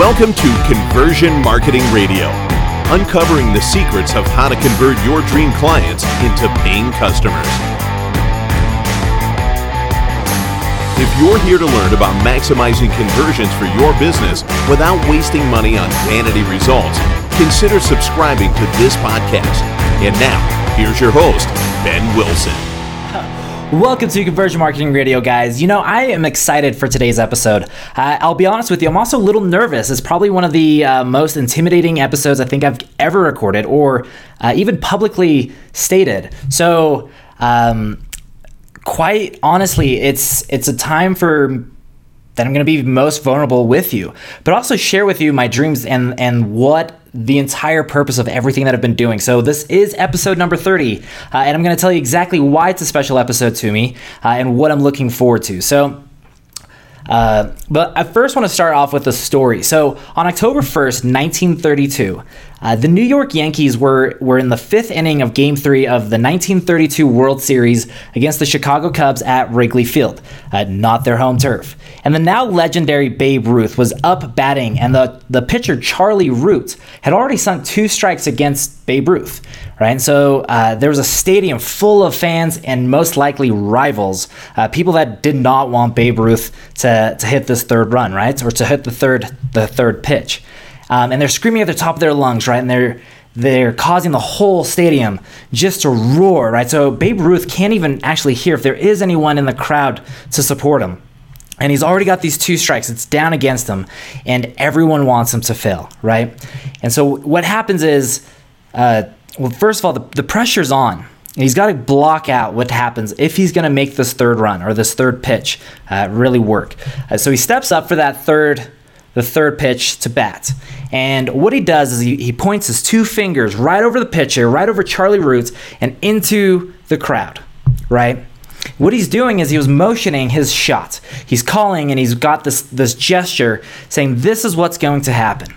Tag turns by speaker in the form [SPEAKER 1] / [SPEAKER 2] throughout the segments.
[SPEAKER 1] Welcome to Conversion Marketing Radio, uncovering the secrets of how to convert your dream clients into paying customers. If you're here to learn about maximizing conversions for your business without wasting money on vanity results, consider subscribing to this podcast. And now, here's your host, Ben Wilson.
[SPEAKER 2] Welcome to Conversion Marketing Radio, guys. You know, I am excited for today's episode. Uh, I'll be honest with you, I'm also a little nervous. It's probably one of the uh, most intimidating episodes I think I've ever recorded or uh, even publicly stated. So, um, quite honestly, it's it's a time for that I'm going to be most vulnerable with you, but also share with you my dreams and and what the entire purpose of everything that I've been doing. So this is episode number 30, uh, and I'm going to tell you exactly why it's a special episode to me uh, and what I'm looking forward to. So. Uh, but I first want to start off with a story. So, on October 1st, 1932, uh, the New York Yankees were, were in the fifth inning of Game 3 of the 1932 World Series against the Chicago Cubs at Wrigley Field, uh, not their home turf. And the now legendary Babe Ruth was up batting, and the, the pitcher Charlie Root had already sunk two strikes against Babe Ruth. Right, and so uh, there was a stadium full of fans and most likely rivals, uh, people that did not want Babe Ruth to, to hit this third run, right, or to hit the third the third pitch, um, and they're screaming at the top of their lungs, right, and they're they're causing the whole stadium just to roar, right? So Babe Ruth can't even actually hear if there is anyone in the crowd to support him. And he's already got these two strikes. It's down against him, and everyone wants him to fail, right? And so what happens is, uh, well, first of all, the, the pressure's on. And He's got to block out what happens if he's going to make this third run or this third pitch uh, really work. Uh, so he steps up for that third, the third pitch to bat. And what he does is he, he points his two fingers right over the pitcher, right over Charlie Roots, and into the crowd, right? What he's doing is he was motioning his shot. He's calling and he's got this this gesture saying this is what's going to happen.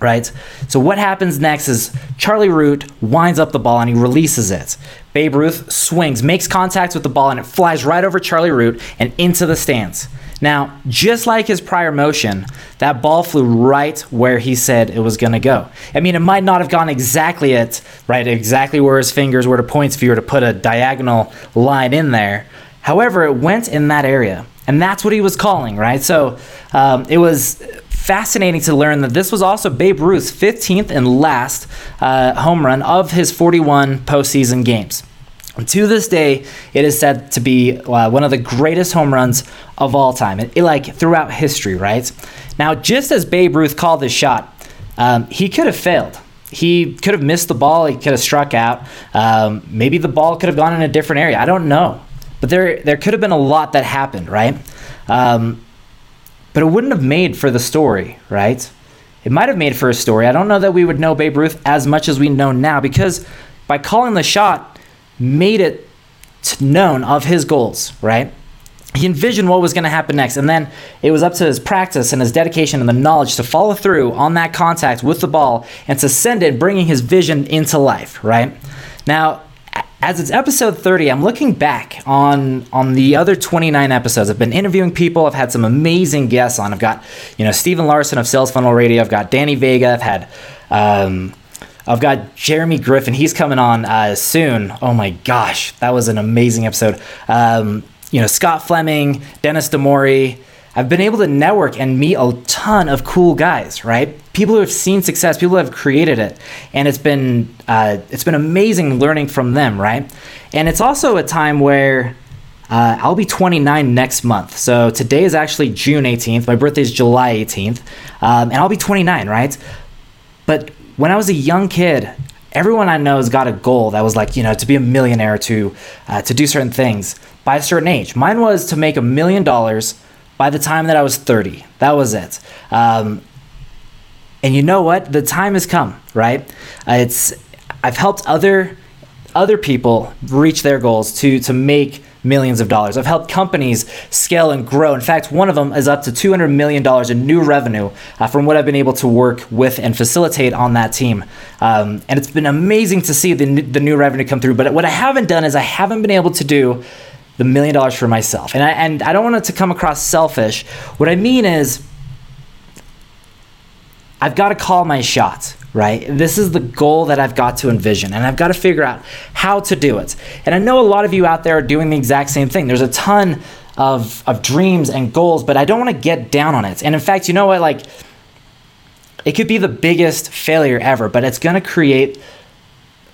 [SPEAKER 2] Right? So what happens next is Charlie Root winds up the ball and he releases it. Babe Ruth swings, makes contact with the ball and it flies right over Charlie Root and into the stands. Now, just like his prior motion, that ball flew right where he said it was going to go. I mean, it might not have gone exactly at right exactly where his fingers were to points if you were to put a diagonal line in there. However, it went in that area, and that's what he was calling, right? So um, it was fascinating to learn that this was also Babe Ruth's 15th and last uh, home run of his 41 postseason games. To this day, it is said to be uh, one of the greatest home runs of all time, it, it, like throughout history, right? Now, just as Babe Ruth called this shot, um, he could have failed. He could have missed the ball. He could have struck out. Um, maybe the ball could have gone in a different area. I don't know, but there there could have been a lot that happened, right? Um, but it wouldn't have made for the story, right? It might have made for a story. I don't know that we would know Babe Ruth as much as we know now because by calling the shot, made it known of his goals, right? He envisioned what was going to happen next, and then it was up to his practice and his dedication and the knowledge to follow through on that contact with the ball and to send it, bringing his vision into life, right? Now, as it's episode 30, I'm looking back on on the other 29 episodes. I've been interviewing people. I've had some amazing guests on. I've got, you know, Stephen Larsen of Sales Funnel Radio. I've got Danny Vega. I've had um, I've got Jeremy Griffin. He's coming on uh, soon. Oh my gosh, that was an amazing episode. Um, you know, Scott Fleming, Dennis DeMori. I've been able to network and meet a ton of cool guys, right? People who have seen success, people who have created it, and it's been uh, it's been amazing learning from them, right? And it's also a time where uh, I'll be 29 next month. So today is actually June 18th. My birthday is July 18th, um, and I'll be 29, right? But when I was a young kid, everyone I know has got a goal that was like, you know, to be a millionaire, to uh, to do certain things by a certain age. Mine was to make a million dollars by the time that I was 30. That was it. Um, and you know what? The time has come, right? Uh, it's I've helped other other people reach their goals to to make millions of dollars. I've helped companies scale and grow. In fact, one of them is up to $200 million in new revenue uh, from what I've been able to work with and facilitate on that team. Um, and it's been amazing to see the, the new revenue come through. But what I haven't done is I haven't been able to do the million dollars for myself. And I, and I don't want it to come across selfish. What I mean is, I've got to call my shots, right? This is the goal that I've got to envision, and I've got to figure out how to do it. And I know a lot of you out there are doing the exact same thing. There's a ton of, of dreams and goals, but I don't want to get down on it. And in fact, you know what? Like, it could be the biggest failure ever, but it's going to create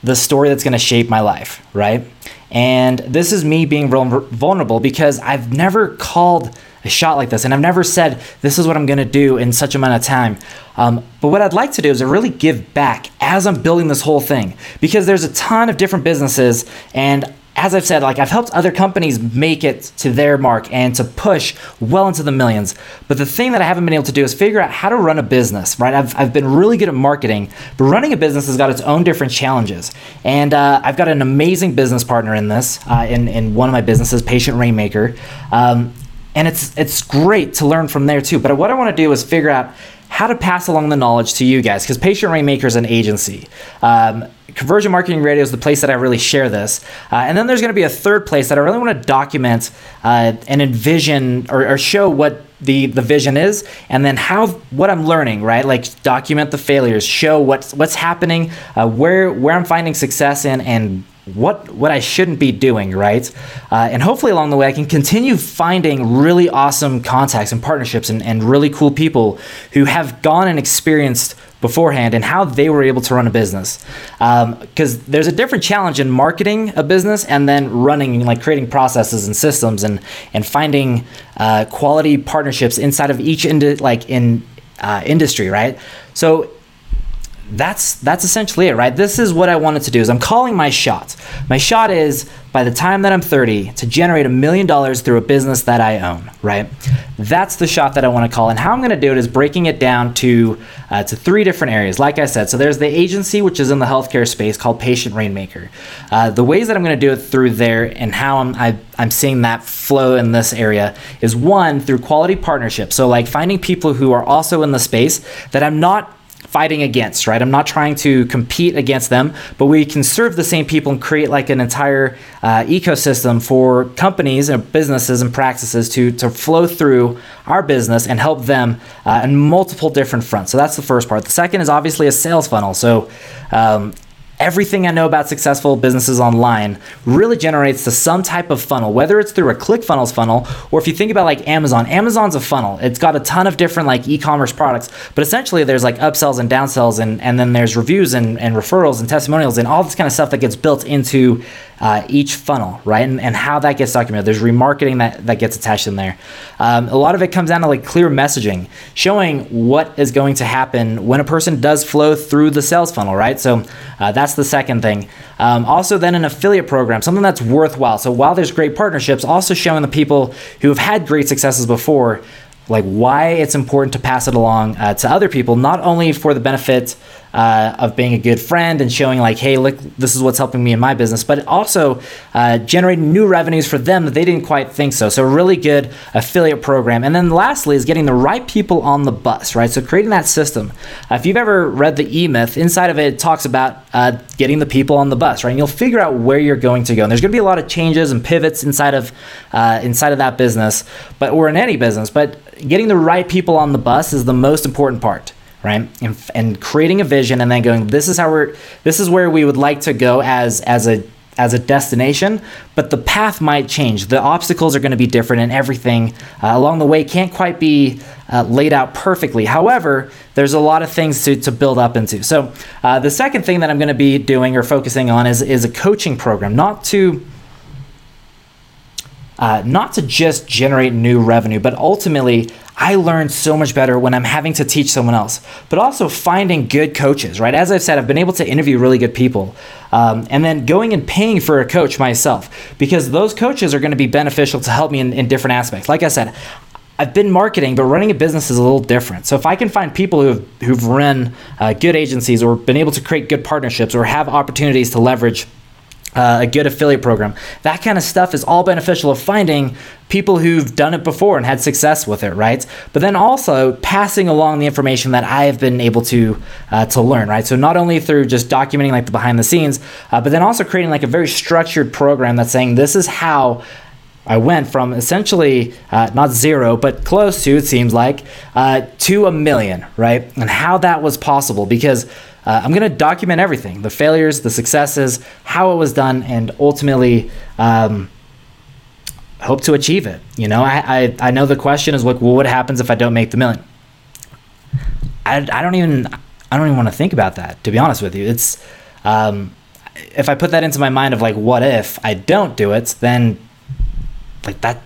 [SPEAKER 2] the story that's going to shape my life, right? And this is me being vulnerable because I've never called a shot like this and I've never said, this is what I'm going to do in such amount of time. Um, but what I'd like to do is to really give back as I'm building this whole thing because there's a ton of different businesses and as I've said, like I've helped other companies make it to their mark and to push well into the millions. But the thing that I haven't been able to do is figure out how to run a business, right? I've, I've been really good at marketing, but running a business has got its own different challenges. And uh, I've got an amazing business partner in this, uh, in, in one of my businesses, Patient Rainmaker. Um, and it's, it's great to learn from there too. But what I want to do is figure out how to pass along the knowledge to you guys because Patient Rainmaker is an agency. Um, Conversion Marketing Radio is the place that I really share this. Uh, and then there's going to be a third place that I really want to document uh, and envision or, or, show what the, the vision is and then how what I'm learning, right? Like document the failures, show what's what's happening, uh, where where I'm finding success in and what what I shouldn't be doing, right? Uh, and hopefully along the way, I can continue finding really awesome contacts and partnerships and, and really cool people who have gone and experienced beforehand and how they were able to run a business. Because um, there's a different challenge in marketing a business and then running, like creating processes and systems and and finding uh, quality partnerships inside of each indi- like in uh, industry, right? So that's that's essentially it, right? This is what I wanted to do. Is I'm calling my shot. My shot is by the time that I'm 30 to generate a million dollars through a business that I own, right? That's the shot that I want to call. And how I'm going to do it is breaking it down to uh, to three different areas. Like I said, so there's the agency which is in the healthcare space called Patient Rainmaker. Uh, the ways that I'm going to do it through there and how I'm I, i am seeing that flow in this area is one through quality partnerships. So like finding people who are also in the space that I'm not fighting against, right? I'm not trying to compete against them, but we can serve the same people and create like an entire uh, ecosystem for companies and businesses and practices to to flow through our business and help them uh, in multiple different fronts. So that's the first part. The second is obviously a sales funnel. So um, everything I know about successful businesses online really generates to some type of funnel, whether it's through a ClickFunnels funnel or if you think about like Amazon, Amazon's a funnel. It's got a ton of different like e-commerce products, but essentially there's like upsells and downsells and, and then there's reviews and, and referrals and testimonials and all this kind of stuff that gets built into uh, each funnel, right? And, and how that gets documented. There's remarketing that, that gets attached in there. Um, a lot of it comes down to like clear messaging, showing what is going to happen when a person does flow through the sales funnel, right? So uh, that's the second thing. Um, also, then an affiliate program, something that's worthwhile. So while there's great partnerships, also showing the people who have had great successes before like why it's important to pass it along uh, to other people, not only for the benefit uh, of being a good friend and showing like, hey, look, this is what's helping me in my business, but also uh, generating new revenues for them that they didn't quite think so. So really good affiliate program. And then lastly is getting the right people on the bus, right? So creating that system. Uh, if you've ever read the E Myth, inside of it, it talks about uh, getting the people on the bus, right? And you'll figure out where you're going to go. And there's going to be a lot of changes and pivots inside of uh, inside of that business, but or in any business. But getting the right people on the bus is the most important part right and, and creating a vision and then going this is how we're this is where we would like to go as as a as a destination, but the path might change. The obstacles are going to be different, and everything uh, along the way can't quite be uh, laid out perfectly. However, there's a lot of things to, to build up into. So, uh, the second thing that I'm going to be doing or focusing on is, is a coaching program, not to uh, not to just generate new revenue, but ultimately, I learn so much better when I'm having to teach someone else, but also finding good coaches, right? As I've said, I've been able to interview really good people. Um, and then going and paying for a coach myself, because those coaches are going to be beneficial to help me in, in different aspects. Like I said, I've been marketing, but running a business is a little different. So if I can find people who've who've run uh, good agencies or been able to create good partnerships or have opportunities to leverage uh, a good affiliate program. That kind of stuff is all beneficial of finding people who've done it before and had success with it, right? But then also passing along the information that I have been able to uh, to learn, right? So not only through just documenting like the behind the scenes, uh, but then also creating like a very structured program that's saying this is how I went from essentially uh, not zero, but close to, it seems like, uh, to a million, right? And how that was possible because uh, I'm going to document everything the failures, the successes, how it was done, and ultimately um, hope to achieve it. You know, I, I, I know the question is like, well, what happens if I don't make the million? I, I don't even I don't even want to think about that to be honest with you. It's um, if I put that into my mind of like what if I don't do it, then like that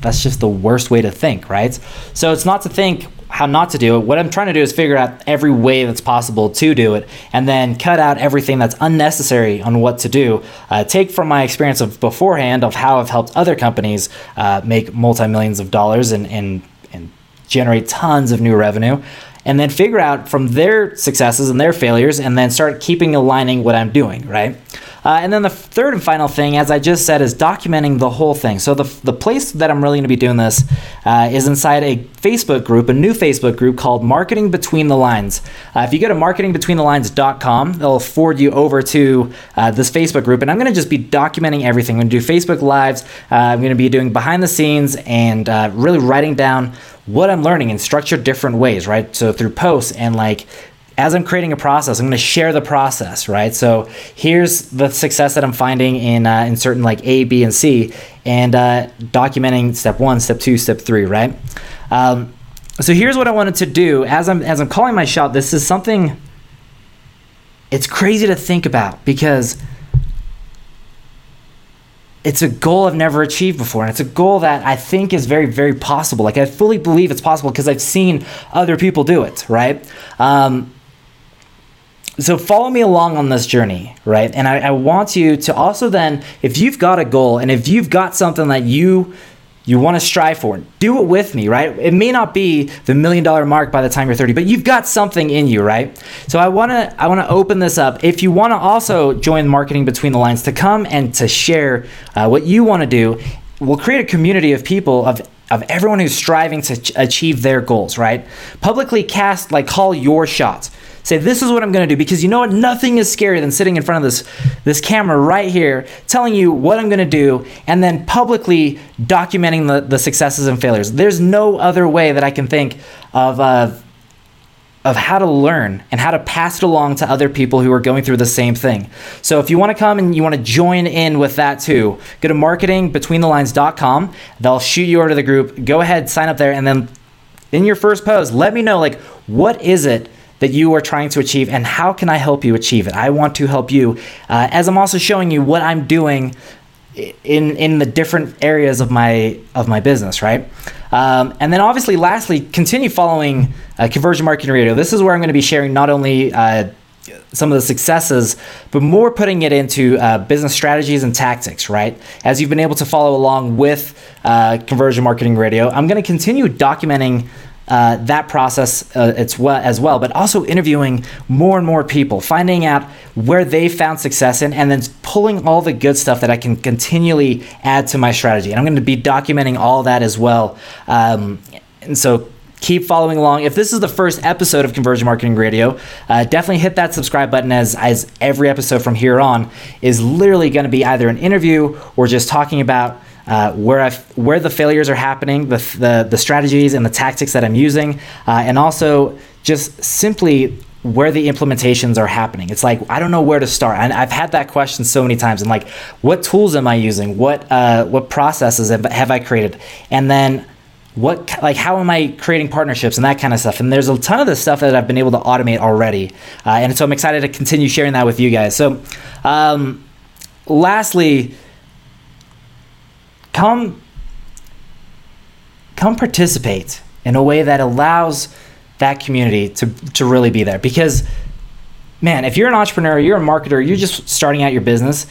[SPEAKER 2] that's just the worst way to think, right? So it's not to think how not to do it. What I'm trying to do is figure out every way that's possible to do it and then cut out everything that's unnecessary on what to do. Uh, take from my experience of beforehand of how I've helped other companies uh, make multi millions of dollars and, and, and generate tons of new revenue and then figure out from their successes and their failures and then start keeping aligning what I'm doing, right? Uh, and then the third and final thing, as I just said, is documenting the whole thing. So the, the place that I'm really going to be doing this uh, is inside a Facebook group, a new Facebook group called Marketing Between the Lines. Uh, if you go to marketingbetweenthelines.com, they'll forward you over to uh, this Facebook group, and I'm going to just be documenting everything. I'm going to do Facebook Lives. Uh, I'm going to be doing behind the scenes and uh, really writing down what I'm learning in structured different ways, right? So through posts and like as I'm creating a process, I'm going to share the process, right? So here's the success that I'm finding in uh, in certain like A, B, and C, and uh, documenting step one, step two, step three, right? Um, so here's what I wanted to do as I'm as I'm calling my shot. This is something. It's crazy to think about because it's a goal I've never achieved before. And it's a goal that I think is very, very possible. Like, I fully believe it's possible because I've seen other people do it, right? Um, so follow me along on this journey, right? And I, I, want you to also then, if you've got a goal and if you've got something that you you want to strive for, do it with me, right? It may not be the million dollar mark by the time you're 30, but you've got something in you, right? So I want to I want to open this up. If you want to also join marketing between the lines to come and to share uh, what you want to do, we'll create a community of people of of everyone who's striving to ch- achieve their goals, right? Publicly cast like call your shots. Say, this is what I'm to do because you know what? Nothing is scarier than sitting in front of this, this camera right here, telling you what I'm to do, and then publicly documenting the, the successes and failures. There's no other way that I can think of. Uh, of how to learn and how to pass it along to other people who are going through the same thing. So if you want to come and you want to join in with that too, go to marketingbetweenthelines.com. They'll shoot you over to the group. Go ahead, sign up there, and then in your first post, let me know like what is it that you are trying to achieve and how can I help you achieve it? I want to help you uh, as I'm also showing you what I'm doing in in the different areas of my of my business, right? Um, and then obviously, lastly, continue following uh, Conversion Marketing Radio. This is where I'm going to be sharing not only uh, some of the successes, but more putting it into uh, business strategies and tactics, right? As you've been able to follow along with uh, Conversion Marketing Radio, I'm going to continue documenting uh, that process uh, it's well, as well, but also interviewing more and more people, finding out where they found success in, and then pulling all the good stuff that I can continually add to my strategy. And I'm going to be documenting all that as well. Um, and so keep following along. If this is the first episode of Conversion Marketing Radio, uh, definitely hit that subscribe button as, as every episode from here on is literally going to be either an interview or just talking about uh, where where the failures are happening, the, the the strategies and the tactics that I'm using, uh, and also just simply where the implementations are happening. It's like I don't know where to start. And I've had that question so many times. And like, what tools am I using? What uh, what processes have, have I created? And then what like how am I creating partnerships and that kind of stuff? And there's a ton of this stuff that I've been able to automate already. Uh, and so I'm excited to continue sharing that with you guys. So, um, lastly come come participate in a way that allows that community to, to really be there. Because man if you're an entrepreneur you're a marketer you're just starting out your business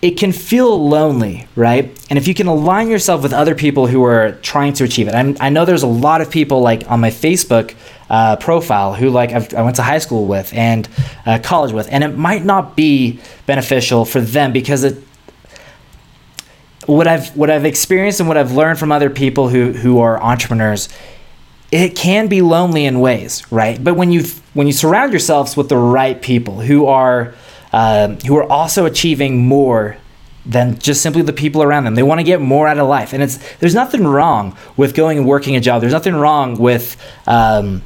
[SPEAKER 2] it can feel lonely right? And if you can align yourself with other people who are trying to achieve it. I'm, i know there's a lot of people like on my facebook uh, profile who like I've, i went to high school with and uh, college with. And it might not be beneficial for them because it what I've what I've experienced and what I've learned from other people who who are entrepreneurs, it can be lonely in ways, right? But when you when you surround yourselves with the right people who are um, who are also achieving more than just simply the people around them. They want to get more out of life, and it's there's nothing wrong with going and working a job. There's nothing wrong with um,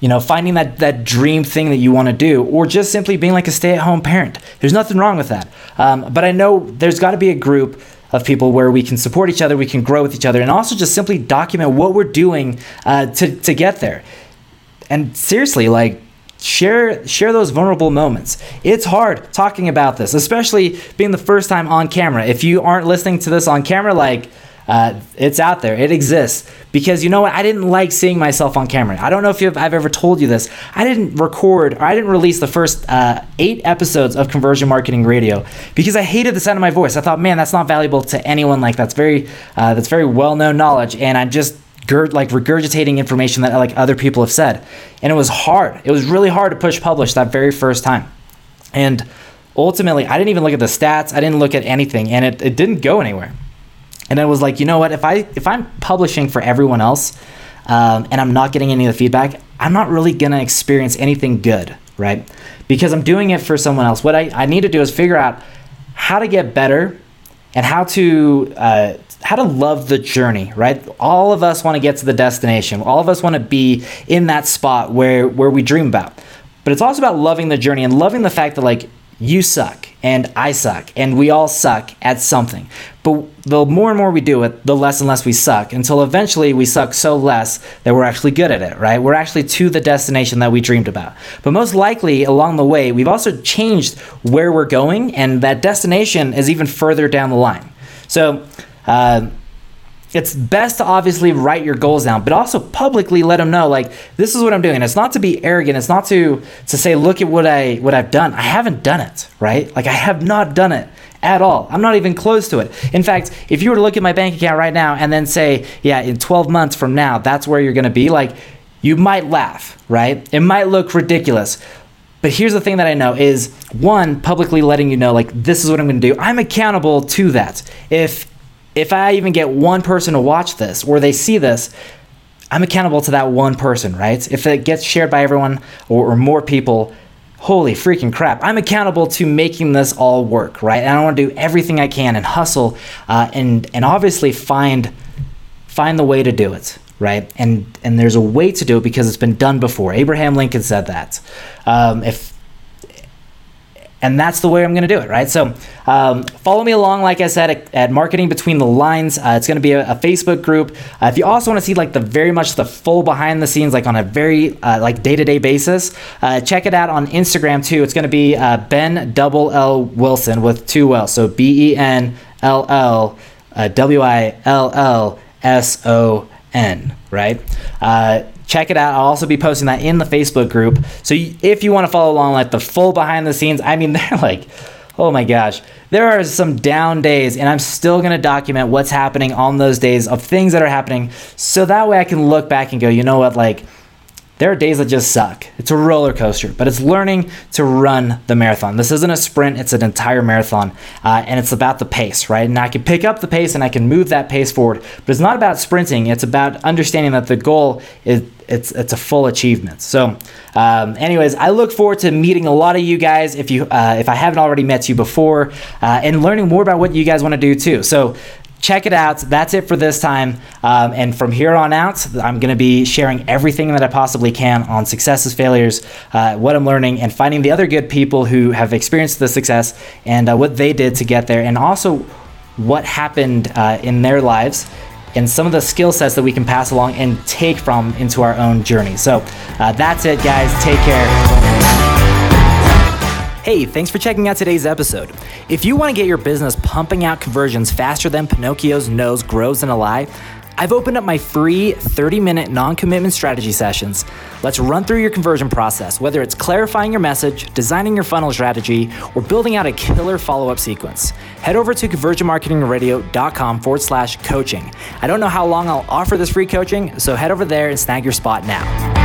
[SPEAKER 2] you know finding that that dream thing that you want to do, or just simply being like a stay-at-home parent. There's nothing wrong with that. Um, but I know there's got to be a group of people where we can support each other, we can grow with each other, and also just simply document what we're doing uh, to to get there. And seriously, like share share those vulnerable moments it's hard talking about this especially being the first time on camera if you aren't listening to this on camera like uh, it's out there. It exists. Because you know what? I didn't like seeing myself on camera. I don't know if i've ever told you this. I didn't record or i didn't release the first uh, eight episodes of conversion marketing radio because i hated the sound of my voice. I thought man that's not valuable to anyone. Like that's very uh, that's very well-known knowledge. And I'm just like regurgitating information that like other people have said. And it was hard. It was really hard to push publish that very first time. And ultimately i didn't even look at the stats. I didn't look at anything. And it, it didn't go anywhere and i was like you know what if i if i'm publishing for everyone else um, and i'm not getting any of the feedback i'm not really gonna experience anything good right because i'm doing it for someone else what i, I need to do is figure out how to get better and how to uh, how to love the journey, right? All of us want to get to the destination. All of us want to be in that spot where where we dream about. But it's also about loving the journey and loving the fact that like you suck and I suck and we all suck at something. But the more and more we do it, the less and less we suck until eventually we suck so less that we're actually good at it, right? We're actually to the destination that we dreamed about. But most likely along the way, we've also changed where we're going and that destination is even further down the line. So, uh, it's best to obviously write your goals down, but also publicly let them know like this is what I'm doing. It's not to be arrogant. It's not to to say look at what I what I've done. I haven't done it, right? Like I have not done it at all. I'm not even close to it. In fact, if you were to look at my bank account right now and then say, yeah, in 12 months from now, that's where you're going to be, like you might laugh, right? It might look ridiculous. But here's the thing that I know is one, publicly letting you know, like, this is what I'm going to do. I'm accountable to that. If if I even get one person to watch this or they see this, I'm accountable to that one person, right? If it gets shared by everyone or, or more people, holy freaking crap, I'm accountable to making this all work, right? And I want to do everything I can and hustle uh, and and obviously find find the way to do it, right? And and there's a way to do it because it's been done before. Abraham Lincoln said that. Um, if and that's the way I'm going to do it, right? So um, follow me along, like I said, at, at Marketing Between the Lines. Uh, it's going to be a, a, Facebook group. Uh, if you also want to see like the very much the full behind the scenes, like on a very uh, like day to day basis, uh, check it out on Instagram too. It's going to be uh, Ben Double L Wilson with two L, so B E N L L uh, W I L L S O N, right? Check it out. I'll also be posting that in the Facebook group. So if you want to follow along, like the full behind the scenes, I mean, they're like, oh my gosh, there are some down days, and I'm still going to document what's happening on those days of things that are happening. So that way I can look back and go, you know what, like, there are days that just suck. It's a roller coaster, but it's learning to run the marathon. This isn't a sprint, it's an entire marathon, uh, and it's about the pace, right? And I can pick up the pace and I can move that pace forward, but it's not about sprinting, it's about understanding that the goal is it's it's a full achievement. So, um, anyways, I look forward to meeting a lot of you guys if you uh, if I haven't already met you before, uh, and learning more about what you guys want to do too. So, check it out. That's it for this time. Um, and from here on out, I'm going to be sharing everything that I possibly can on successes, failures, uh, what I'm learning, and finding the other good people who have experienced the success and uh, what they did to get there, and also what happened uh, in their lives. And some of the skill sets that we can pass along and take from into our own journey. So uh, that's it, guys. Take care. Hey, thanks for checking out today's episode. If you want to get your business pumping out conversions faster than Pinocchio's nose grows in a lie, I've opened up my free 30 minute non commitment strategy sessions. Let's run through your conversion process, whether it's clarifying your message, designing your funnel strategy, or building out a killer follow up sequence. Head over to conversionmarketingradio.com forward slash coaching. I don't know how long I'll offer this free coaching, so head over there and snag your spot now.